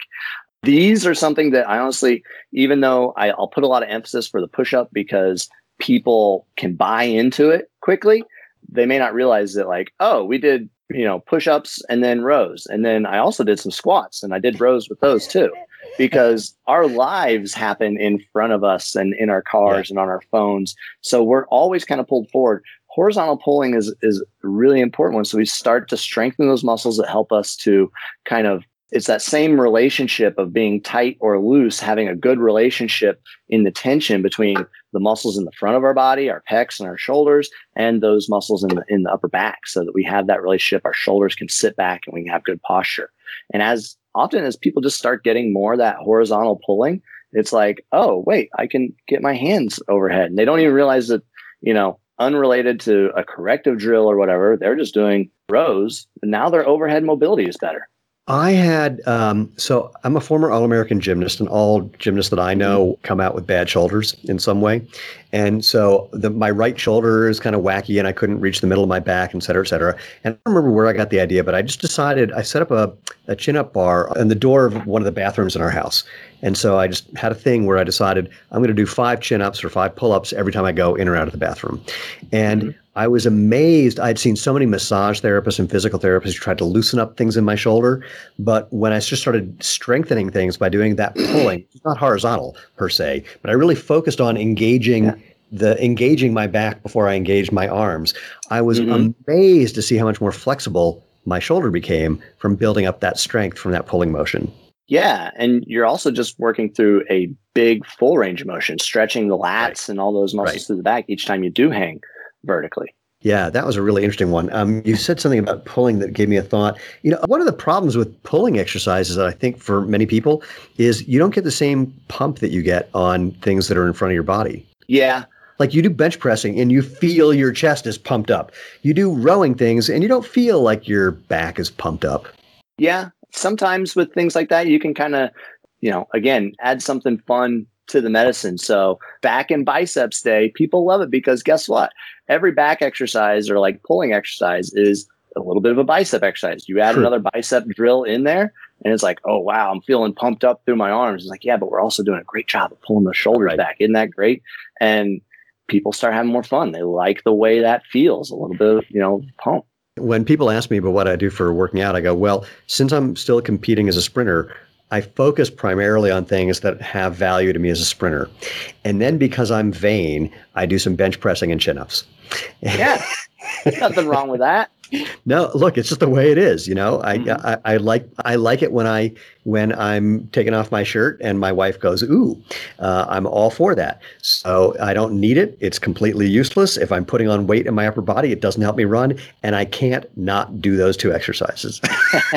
These are something that I honestly, even though I, I'll put a lot of emphasis for the push up because people can buy into it quickly, they may not realize that like, oh, we did you know, push ups and then rows. And then I also did some squats and I did rows with those too, because our lives happen in front of us and in our cars yeah. and on our phones. So we're always kind of pulled forward. Horizontal pulling is, is a really important one. So we start to strengthen those muscles that help us to kind of it's that same relationship of being tight or loose, having a good relationship in the tension between the muscles in the front of our body, our pecs and our shoulders, and those muscles in the in the upper back, so that we have that relationship. Our shoulders can sit back and we can have good posture. And as often as people just start getting more that horizontal pulling, it's like, oh wait, I can get my hands overhead. And they don't even realize that, you know, unrelated to a corrective drill or whatever, they're just doing rows. Now their overhead mobility is better. I had um, so I'm a former All American gymnast, and all gymnasts that I know mm-hmm. come out with bad shoulders in some way. And so the, my right shoulder is kind of wacky, and I couldn't reach the middle of my back, et cetera, et cetera. And I don't remember where I got the idea, but I just decided I set up a, a chin up bar in the door of one of the bathrooms in our house. And so I just had a thing where I decided I'm going to do five chin ups or five pull ups every time I go in or out of the bathroom. And mm-hmm. I was amazed. I'd seen so many massage therapists and physical therapists who tried to loosen up things in my shoulder. But when I just started strengthening things by doing that pulling, it's not horizontal per se, but I really focused on engaging. Yeah. The engaging my back before I engaged my arms, I was mm-hmm. amazed to see how much more flexible my shoulder became from building up that strength from that pulling motion. Yeah, and you're also just working through a big full range of motion, stretching the lats right. and all those muscles right. through the back each time you do hang vertically. Yeah, that was a really interesting one. Um, you said something about pulling that gave me a thought. You know, one of the problems with pulling exercises that I think for many people is you don't get the same pump that you get on things that are in front of your body. Yeah. Like you do bench pressing and you feel your chest is pumped up. You do rowing things and you don't feel like your back is pumped up. Yeah. Sometimes with things like that, you can kind of, you know, again, add something fun to the medicine. So back and biceps day, people love it because guess what? Every back exercise or like pulling exercise is a little bit of a bicep exercise. You add True. another bicep drill in there, and it's like, oh wow, I'm feeling pumped up through my arms. It's like, yeah, but we're also doing a great job of pulling the shoulders right. back. Isn't that great? And people start having more fun. They like the way that feels, a little bit of, you know, pump. When people ask me about what I do for working out, I go, well, since I'm still competing as a sprinter, I focus primarily on things that have value to me as a sprinter. And then because I'm vain, I do some bench pressing and chin ups. Yeah. Nothing wrong with that. No, look, it's just the way it is. You know, I, Mhm. I I like I like it when I when I'm taking off my shirt and my wife goes, "Ooh," uh, I'm all for that. So I don't need it. It's completely useless. If I'm putting on weight in my upper body, it doesn't help me run, and I can't not do those two exercises.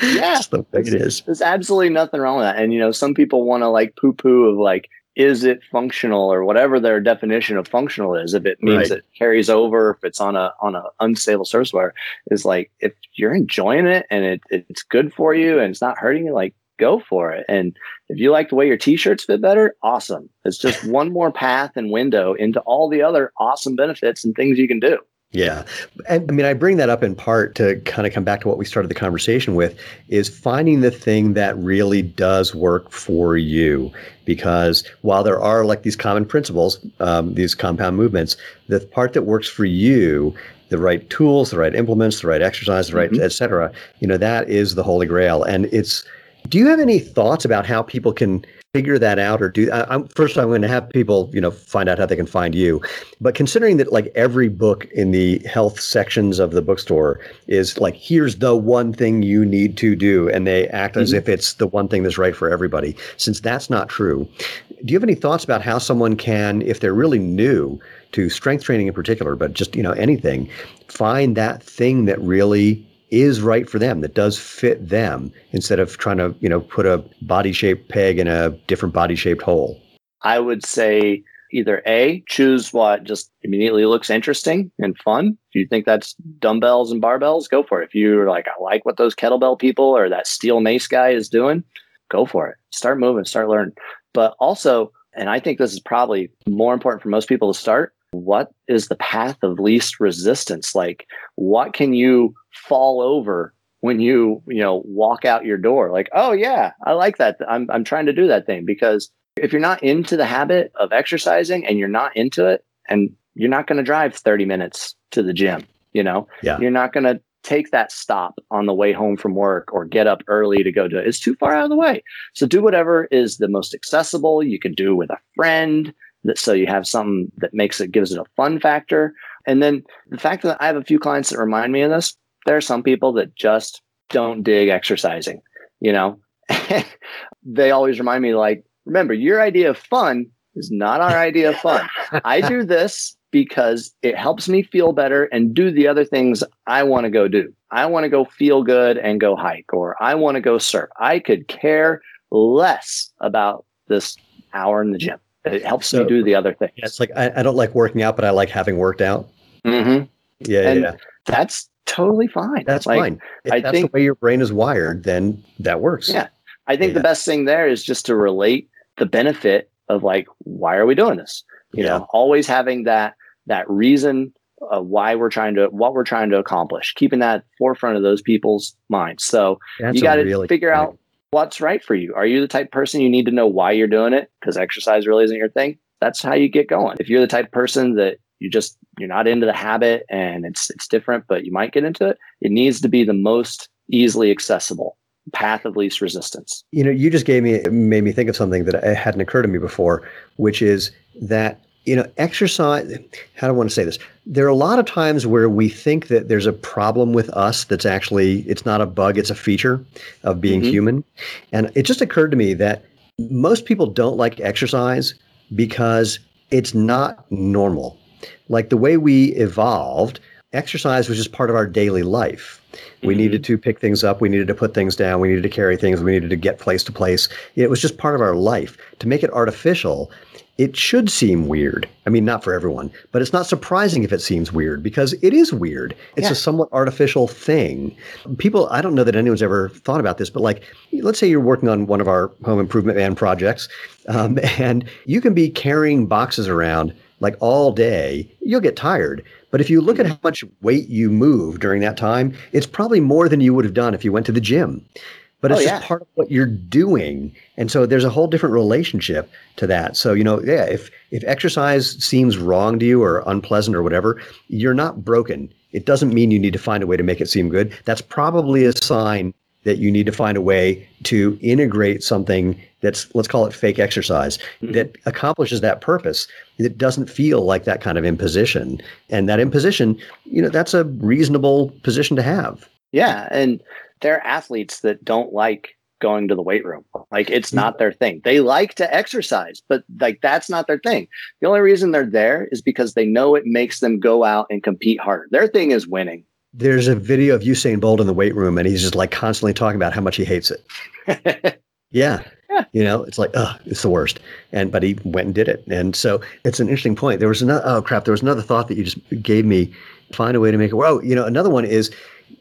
Yeah. It's the way it is. There's absolutely nothing wrong with that. And you know, some people want to like poo poo of like, is it functional or whatever their definition of functional is. If it means Right. it carries over, if it's on a on a unstable surface wire, is like if you're enjoying it and it, it's good for you and it's not hurting you, like go for it. And if you like the way your t-shirts fit better, awesome. It's just one more path and window into all the other awesome benefits and things you can do. Yeah. And I mean, I bring that up in part to kind of come back to what we started the conversation with is finding the thing that really does work for you. Because while there are like these common principles, um, these compound movements, the part that works for you, the right tools, the right implements, the right exercise, the right, Mhm. et cetera, you know, that is the holy grail. And it's, do you have any thoughts about how people can figure that out or do I, I'm first I'm going to have people you know find out how they can find you but considering that like every book in the health sections of the bookstore is like here's the one thing you need to do and they act as Mhm. if it's the one thing that's right for everybody since that's not true do you have any thoughts about how someone can if they're really new to strength training in particular but just you know anything find that thing that really is right for them that does fit them instead of trying to you know put a body shaped peg in a different body shaped hole I would say either A, choose what just immediately looks interesting and fun. If you think that's dumbbells and barbells, go for it. If you're like, I like what those kettlebell people or that steel mace guy is doing, go for it. Start moving, start learning. But also, and I think this is probably more important for most people to start, what is the path of least resistance? Like, what can you fall over when you, you know, walk out your door? Like, oh yeah, I like that. I'm I'm trying to do that thing because if you're not into the habit of exercising and you're not into it and you're not going to drive 30 minutes to the gym you know Yeah. you're not going to take that stop on the way home from work or get up early to go do it it's too far out of the way so do whatever is the most accessible you can do with a friend that so you have something that makes it gives it a fun factor. And then the fact that i have a few clients that remind me of this there are some people that just don't dig exercising you know? They always remind me like remember your idea of fun is not our idea of fun. I do this because it helps me feel better and do the other things i want to go do. I want to go feel good and go hike or i want to go surf. I could care less about this hour in the gym it helps So- me do the other things Yeah, it's like I, I don't like working out, but I like having worked out. hmm Yeah, yeah, And yeah. that's totally fine That's Like, fine. If I that's think- the way your brain is wired, then that works. Yeah. I think the best thing there is just to relate the benefit of like, why are we doing this? You Yeah. know, always having that that reason of why we're trying to what we're trying to accomplish, keeping that forefront of those people's minds. So That's you got to really figure good out point. What's right for you. Are you the type of person you need to know why you're doing it? Because exercise really isn't your thing. That's how you get going. If you're the type of person that you just you're not into the habit and it's it's different, but you might get into it, it needs to be the most easily accessible path of least resistance. You know, you just gave me made me think of something that uh, hadn't occurred to me before, which is that you know, exercise. How do I want to say this? There are a lot of times where we think that there's a problem with us that's actually it's not a bug, it's a feature of being Mhm. human. And it just occurred to me that most people don't like exercise because it's not normal. Like the way we evolved, exercise was just part of our daily life. We Mhm. needed to pick things up. We needed to put things down. We needed to carry things. We needed to get place to place. It was just part of our life. To make it artificial, it should seem weird. I mean, not for everyone, but it's not surprising if it seems weird because it is weird. It's Yeah. a somewhat artificial thing. People, I don't know that anyone's ever thought about this, but like, let's say you're working on one of our home improvement van projects, um, and you can be carrying boxes around like all day. You'll get tired. But if you look at how much weight you move during that time, it's probably more than you would have done if you went to the gym. But it's Oh, just part of what you're doing. And so there's a whole different relationship to that. So, you know, yeah, if if exercise seems wrong to you or unpleasant or whatever, you're not broken. It doesn't mean you need to find a way to make it seem good. That's probably a sign that you need to find a way to integrate something that's let's call it fake exercise mm-hmm. that accomplishes that purpose that doesn't feel like that kind of imposition and that imposition you know that's a reasonable position to have yeah and there are athletes that don't like going to the weight room like it's not their thing they like to exercise but like that's not their thing the only reason they're there is because they know it makes them go out and compete harder their thing is winning there's a video of Usain Bolt in the weight room and he's just like constantly talking about how much he hates it yeah yeah. You know, it's like, oh, it's the worst. And but he went and did it. And so it's an interesting point. There was another oh crap, there was another thought that you just gave me. Find a way to make it well, oh, you know, another one is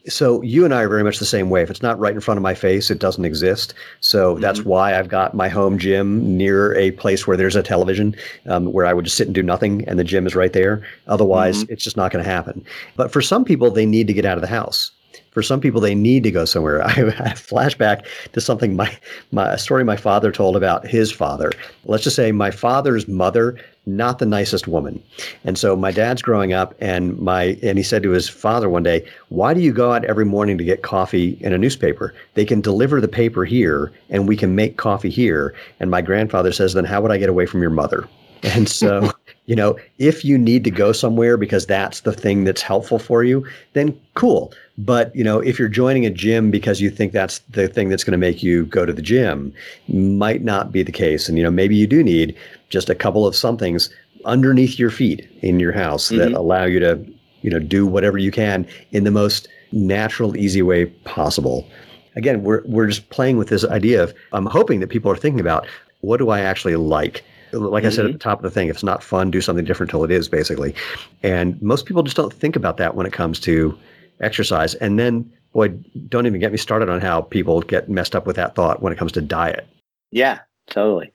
so you and I are very much the same way. If it's not right in front of my face, it doesn't exist. So mm-hmm. that's why I've got my home gym near a place where there's a television, um, where I would just sit and do nothing, and the gym is right there. Otherwise, mm-hmm. it's just not going to happen. But for some people, they need to get out of the house for some people they need to go somewhere i a flashback to something my, my a story my father told about his father let's just say my father's mother not the nicest woman. And so my dad's growing up and my and he said to his father one day why do you go out every morning to get coffee in a newspaper? They can deliver the paper here and we can make coffee here. And my grandfather says then how would i get away from your mother and so you know if you need to go somewhere because that's the thing that's helpful for you then cool but you know, if you're joining a gym because you think that's the thing that's going to make you go to the gym, might not be the case. And you know, maybe you do need just a couple of somethings underneath your feet in your house mm-hmm. that allow you to, you know, do whatever you can in the most natural, easy way possible. Again, we're we're just playing with this idea of I'm hoping that people are thinking about what do I actually like like mm-hmm. I said at mm-hmm. the top of the thing, if it's not fun, do something different till it is, basically. And most people just don't think about that when it comes to exercise. And then, boy, don't even get me started on how people get messed up with that thought when it comes to diet. Yeah, totally.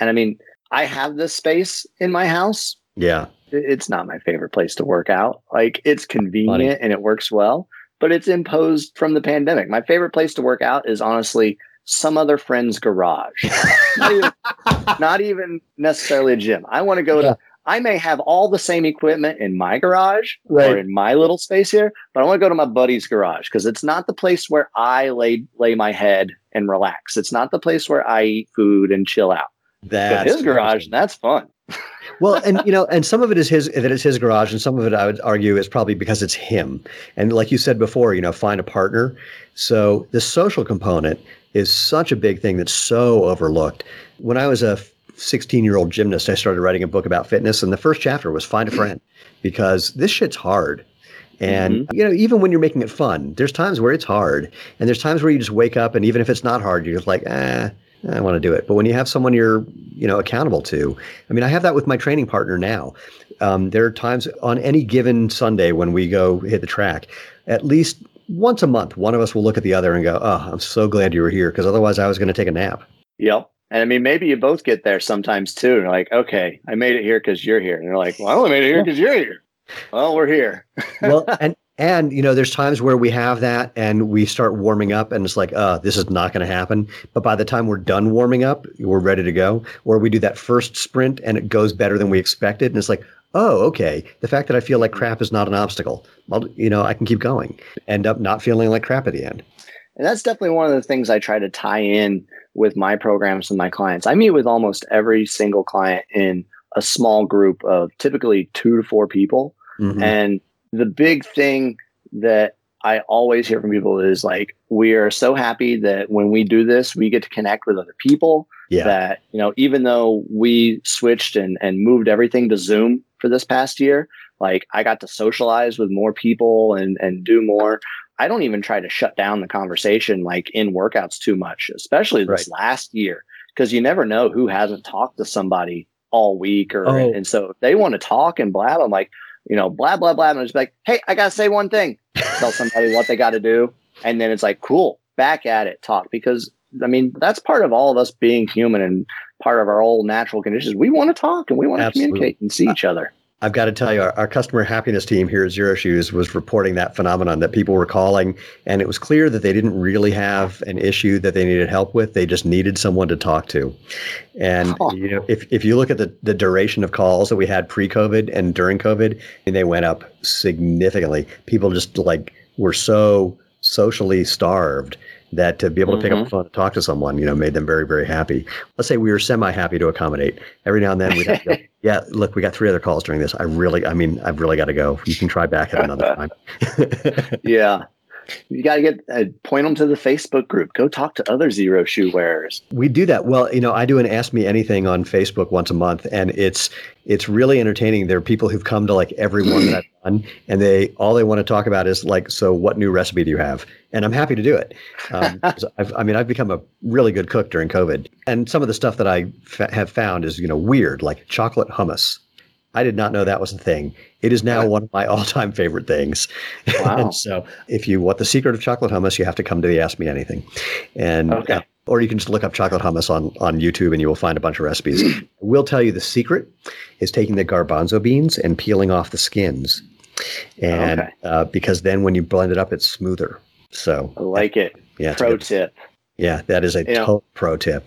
And I mean, I have this space in my house. Yeah. It's not my favorite place to work out. Like, it's convenient Funny. and it works well, but it's imposed from the pandemic. My favorite place to work out is honestly some other friend's garage. not, even, not, even, necessarily a gym. I want to go yeah. to I may have all the same equipment in my garage right. or in my little space here, but I want to go to my buddy's garage because it's not the place where I lay lay my head and relax. It's not the place where I eat food and chill out. That's his garage. That's fun. Well, and you know, and some of it is his that it's his garage, and some of it I would argue is probably because it's him. And like you said before, you know, find a partner. So the social component is such a big thing that's so overlooked. When I was a 16 year old gymnast, I started writing a book about fitness. And the first chapter was find a friend because this shit's hard. And, mm-hmm. you know, even when you're making it fun, there's times where it's hard. And there's times where you just wake up and even if it's not hard, you're just like, eh, I want to do it. But when you have someone you're, you know, accountable to, I mean, I have that with my training partner now. Um, there are times on any given Sunday when we go hit the track, at least once a month, one of us will look at the other and go, "Oh, I'm so glad you were here," because otherwise I was going to take a nap. Yep. And I mean, maybe you both get there sometimes too. And like, okay, I made it here because you're here. And you're like, well, I only made it here because you're here. Well, we're here. well, and and you know, there's times where we have that and we start warming up, and it's like, uh, this is not going to happen. But by the time we're done warming up, we're ready to go. Or we do that first sprint and it goes better than we expected, and it's like, oh, okay. The fact that I feel like crap is not an obstacle. Well, you know, I can keep going. End up not feeling like crap at the end. And that's definitely one of the things I try to tie in with my programs and my clients. I meet with almost every single client in a small group of typically two to four people. Mm-hmm. And the big thing that I always hear from people is like, we are so happy that when we do this, we get to connect with other people. Yeah. That, you know, even though we switched and, and moved everything to Zoom for this past year, like I got to socialize with more people and, and do more. I don't even try to shut down the conversation like in workouts too much, especially this right. last year, because you never know who hasn't talked to somebody all week or oh. and so if they want to talk and blab, I'm like, you know, blah blah blah. And I'm just like, hey, I gotta say one thing. Tell somebody what they gotta do. And then it's like, cool, back at it, talk. Because I mean, that's part of all of us being human and part of our old natural conditions. We want to talk and we want to communicate and see each other. I've got to tell you, our, our, customer happiness team here at Xero Shoes was reporting that phenomenon that people were calling, and it was clear that they didn't really have an issue that they needed help with. They just needed someone to talk to. And oh. you know, if, if you look at the, the duration of calls that we had pre-COVID and during COVID, and they went up significantly. People just like were so socially starved that to be able to pick up the mm-hmm. phone and talk to someone, you know, made them very, very happy. Let's say we were semi happy to accommodate. Every now and then we'd have to go, yeah, look, we got three other calls during this. I really, I mean, I've really got to go. You can try back at another time. yeah. You got to get uh, point them to the Facebook group. Go talk to other Xero shoe wearers. We do that. Well, you know, I do an Ask Me Anything on Facebook once a month, and it's it's really entertaining. There are people who've come to like every one that I've done, and they all they want to talk about is like, so what new recipe do you have? And I'm happy to do it. Um, i mean, I've become a really good cook during COVID, and some of the stuff that I f- have found is you know weird, like chocolate hummus. I did not know that was a thing. It is now one of my all-time favorite things. Wow. so, if you want the secret of chocolate hummus, you have to come to the Ask Me Anything, and okay. uh, or you can just look up chocolate hummus on on YouTube, and you will find a bunch of recipes. I will tell you the secret is taking the garbanzo beans and peeling off the skins, and okay. uh, because then when you blend it up, it's smoother. So I like it. Yeah. Pro tip. Yeah, that is a you know, pro tip.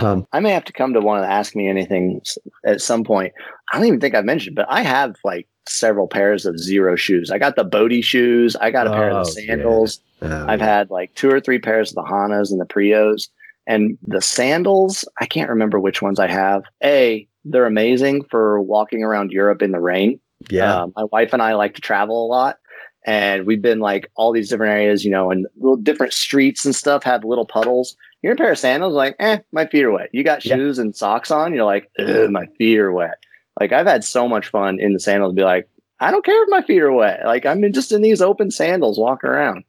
Um, I may have to come to one of the Ask Me Anything at some point. I don't even think I've mentioned, but I have like several pairs of Xero shoes. I got the Bode shoes. I got a oh, pair of the oh, sandals. Yeah. Oh, I've yeah. had like two or three pairs of the Hanas and the Prios. And the sandals, I can't remember which ones I have. A, they're amazing for walking around Europe in the rain. Yeah. Uh, my wife and I like to travel a lot and we've been like all these different areas, you know, and little different streets and stuff have little puddles. You're in a pair of sandals, like, eh, my feet are wet. You got yeah. shoes and socks on, you're like, my feet are wet. Like I've had so much fun in the sandals, be like, I don't care if my feet are wet. Like I'm just in these open sandals walking around.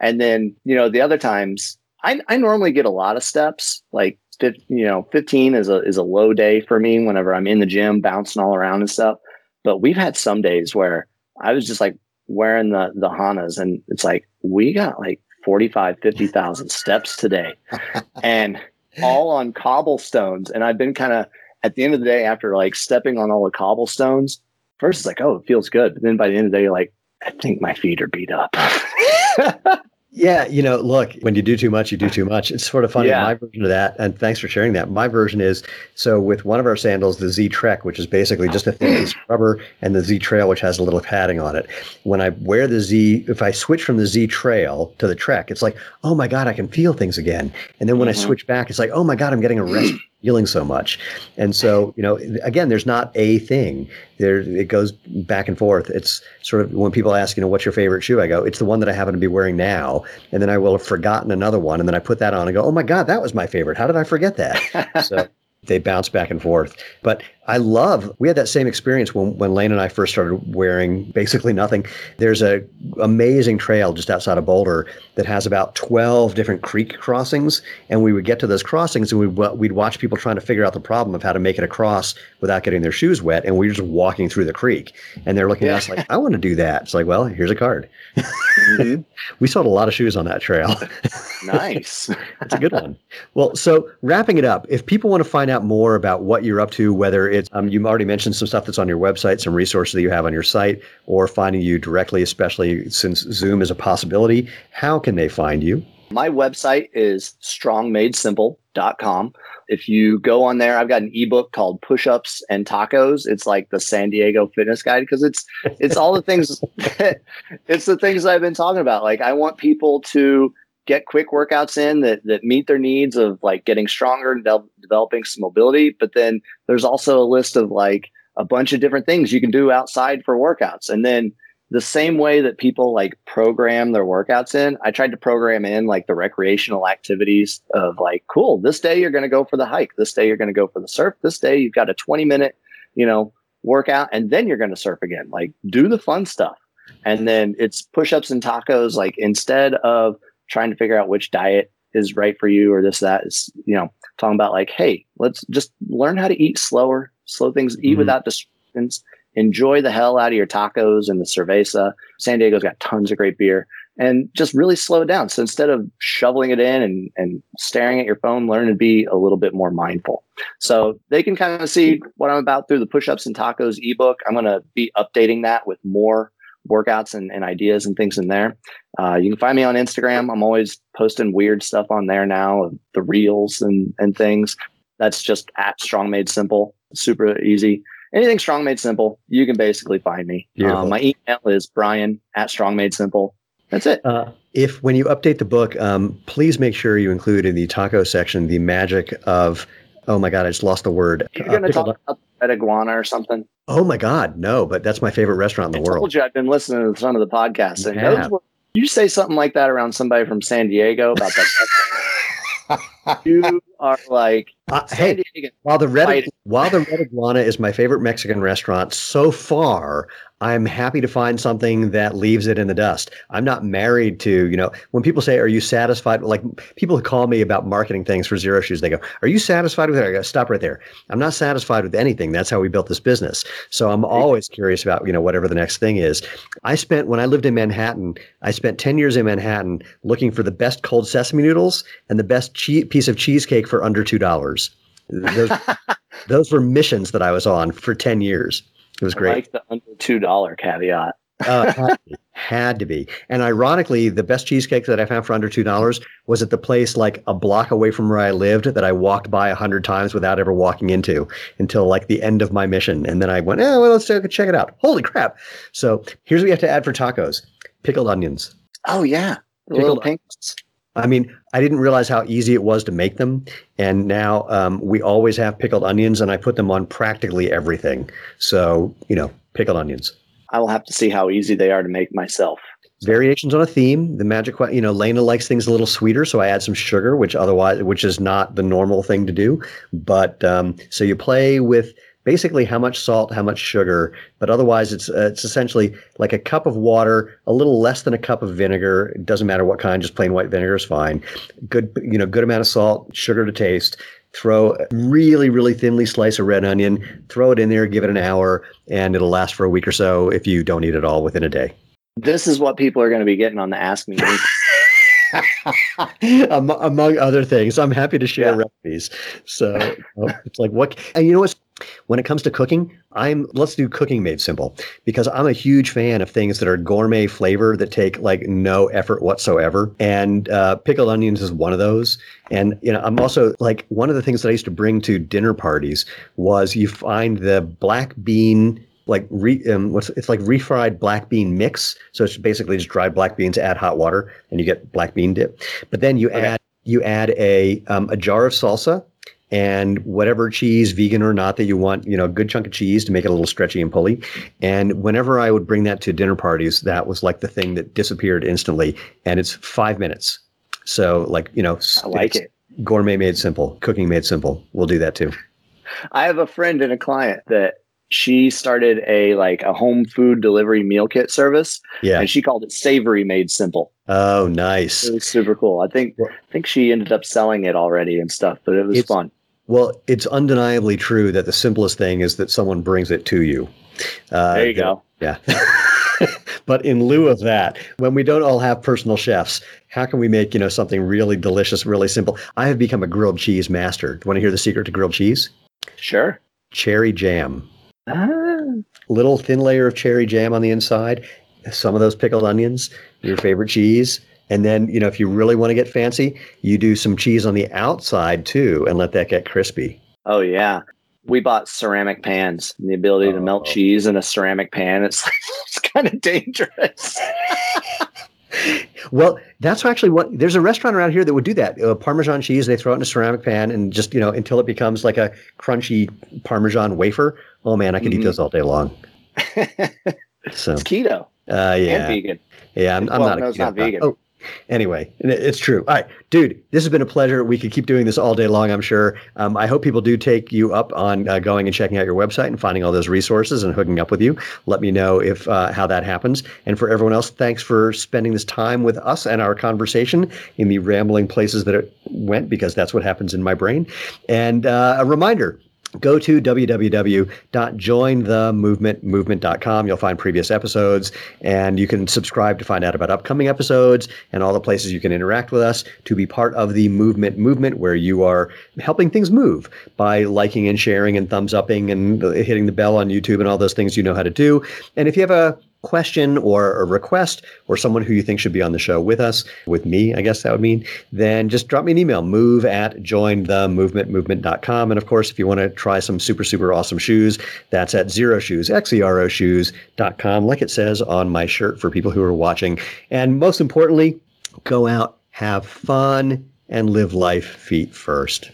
And then, you know, the other times I, I normally get a lot of steps, like you know, 15 is a is a low day for me whenever I'm in the gym bouncing all around and stuff. But we've had some days where I was just like wearing the the Hanas, and it's like we got like 45, 50,000 steps today, and all on cobblestones. And I've been kind of at the end of the day after like stepping on all the cobblestones. First, it's like, oh, it feels good, but then by the end of the day, you're like, I think my feet are beat up. Yeah, you know, look, when you do too much, you do too much. It's sort of funny. Yeah. My version of that, and thanks for sharing that. My version is so with one of our sandals, the Z Trek, which is basically just a thin piece of rubber, and the Z Trail, which has a little padding on it. When I wear the Z, if I switch from the Z Trail to the Trek, it's like, oh my God, I can feel things again. And then when mm-hmm. I switch back, it's like, oh my God, I'm getting a rest feeling so much. And so, you know, again, there's not a thing. There, it goes back and forth. It's sort of when people ask, you know, what's your favorite shoe? I go, it's the one that I happen to be wearing now. And then I will have forgotten another one, and then I put that on and go, oh my god, that was my favorite. How did I forget that? so they bounce back and forth. But I love we had that same experience when when Lane and I first started wearing basically nothing. There's a amazing trail just outside of Boulder that has about 12 different creek crossings and we would get to those crossings and we'd, we'd watch people trying to figure out the problem of how to make it across without getting their shoes wet and we are just walking through the creek and they're looking yeah. at us like I want to do that. It's like, well, here's a card. Mm-hmm. we sold a lot of shoes on that trail. nice. That's a good one. Well, so wrapping it up, if people want to find out more about what you're up to, whether it's um, you already mentioned some stuff that's on your website, some resources that you have on your site, or finding you directly, especially since Zoom is a possibility. How can they find you? My website is strongmadesimple.com. If you go on there, I've got an ebook called Push-ups and Tacos. It's like the San Diego fitness guide because it's it's all the things it's the things I've been talking about. Like I want people to get quick workouts in that that meet their needs of like getting stronger and de- developing some mobility but then there's also a list of like a bunch of different things you can do outside for workouts. And then the same way that people like program their workouts in i tried to program in like the recreational activities of like cool this day you're going to go for the hike this day you're going to go for the surf this day you've got a 20 minute you know workout and then you're going to surf again. Like do the fun stuff. And then it's push-ups and tacos like instead of trying to figure out which diet is right for you or this that is you know talking about like hey let's just learn how to eat slower slow things eat mm-hmm. without distractions enjoy the hell out of your tacos and the cerveza. San diego's got tons of great beer. And just really slow it down. So instead of shoveling it in and, and staring at your phone learn to be a little bit more mindful. So they can kind of see what i'm about through the push-ups and tacos ebook. I'm going to be updating that with more workouts and, and ideas and things in there. Uh, you can find me on Instagram. I'm always posting weird stuff on there now, the reels and, and things. That's just at Strong Made Simple. Super easy. Anything Strong Made Simple, you can basically find me. Uh, my email is brian at Strong Made Simple. That's it. Uh, if when you update the book, um, please make sure you include in the taco section the magic of. Oh my God, I just lost the word. You're going to Uh, talk about Red Iguana or something? oh my God, no! But that's my favorite restaurant in I the world. I told you I've been listening to some of the podcasts, and were, you say something like that around somebody from San Diego about that. you are like Uh, hey, While the red Fighting. while the red iguana is my favorite Mexican restaurant so far, I'm happy to find something that leaves it in the dust. I'm not married to, you know, when people say, "Are you satisfied?" Like people call me about marketing things for Xero Shoes, they go, "Are you satisfied with it?" I go, "Stop right there. I'm not satisfied with anything. That's how we built this business." So I'm always curious about, you know, whatever the next thing is. I spent when I lived in Manhattan, I spent 10 years in Manhattan looking for the best cold sesame noodles and the best che- piece of cheesecake for under two dollars. Those, those were missions that I was on for 10 years. It was I great. like the under two dollar caveat. Uh, had, to be, had to be. And ironically, the best cheesecake that I found for under $2 was at the place like a block away from where I lived that I walked by a hundred times without ever walking into until like the end of my mission. And then I went, oh, well, let's check it out. Holy crap. So here's what you have to add for tacos pickled onions. Oh yeah, Pickled little pinks. I mean, I didn't realize how easy it was to make them. And now um, we always have pickled onions, and I put them on practically everything. So, you know, pickled onions. I will have to see how easy they are to make myself. Variations on a theme. The magic, you know, Lena likes things a little sweeter, so I add some sugar, which otherwise, which is not the normal thing to do. But um, so you play with basically how much salt, how much sugar, but otherwise it's uh, it's essentially like a cup of water, a little less than a cup of vinegar. It doesn't matter what kind, just plain white vinegar is fine. Good, you know, good amount of salt, sugar to taste. Throw really, really thinly slice a red onion, throw it in there, give it an hour, and it'll last for a week or so if you don't eat it all within a day. This is what people are going to be getting on the Ask Me. Among other things. I'm happy to share Yeah. recipes. So uh, it's like what and you know what's when it comes to cooking, I'm let's do cooking made simple because I'm a huge fan of things that are gourmet flavor that take like no effort whatsoever. And uh, pickled onions is one of those. And you know, I'm also like one of the things that I used to bring to dinner parties was you find the black bean like re, um, what's it's like refried black bean mix. So it's basically just dried black beans, add hot water, and you get black bean dip. But then you Okay. add you add a um, a jar of salsa and whatever cheese, vegan or not, that you want. You know, a good chunk of cheese to make it a little stretchy and pulley. And whenever I would bring that to dinner parties, that was like the thing that disappeared instantly. And it's five minutes. So like you know, I like it. Gourmet made simple, cooking made simple. We'll do that too. I have a friend and a client that she started a like a home food delivery meal kit service, Yeah. and she called it Savory Made Simple. Oh, nice. It was super cool. I think I think she ended up selling it already and stuff, but it was It's- fun. Well, it's undeniably true that the simplest thing is that someone brings it to you. Uh, There you that- go. Yeah. but in lieu of that, when we don't all have personal chefs, how can we make, you know, something really delicious, really simple? I have become a grilled cheese master. Do you want to hear the secret to grilled cheese? Sure. Cherry jam. Ah, Little thin layer of cherry jam on the inside, some of those pickled onions, your favorite cheese. And then, you know, if you really want to get fancy, you do some cheese on the outside too and let that get crispy. oh yeah. We bought ceramic pans. and The ability to melt Oh. cheese in a ceramic pan. It's it's kind of dangerous. Well, that's actually what there's a restaurant around here that would do that. Uh, Parmesan cheese, they throw it in a ceramic pan and just, you know, until it becomes like a crunchy Parmesan wafer. Oh man, I could eat Mhm. those all day long. so it's keto uh, and yeah. vegan. Yeah, I'm, I'm Well, not a no, it's keto not vegan. Oh, anyway, it's true. All right, dude, this has been a pleasure. We could keep doing this all day long, I'm sure. Um, I hope people do take you up on uh, going and checking out your website and finding all those resources and hooking up with you. Let me know if uh, how that happens. And for everyone else, thanks for spending this time with us and our conversation in the rambling places that it went, because that's what happens in my brain. And uh, a reminder go to www.jointhemovementmovement.com. You'll find previous episodes and you can subscribe to find out about upcoming episodes and all the places you can interact with us to be part of the movement movement where you are helping things move by liking and sharing and thumbs upping and hitting the bell on YouTube and all those things you know how to do. And if you have a question or a request or someone who you think should be on the show with us, with me, I guess that would mean, then just drop me an email, move at jointhemovementmovement.com. And of course, if you want to try some super, super awesome shoes, that's at Xero shoes, X-E-R-O shoes.com, like it says on my shirt for people who are watching. And most importantly, go out, have fun, and live life feet first.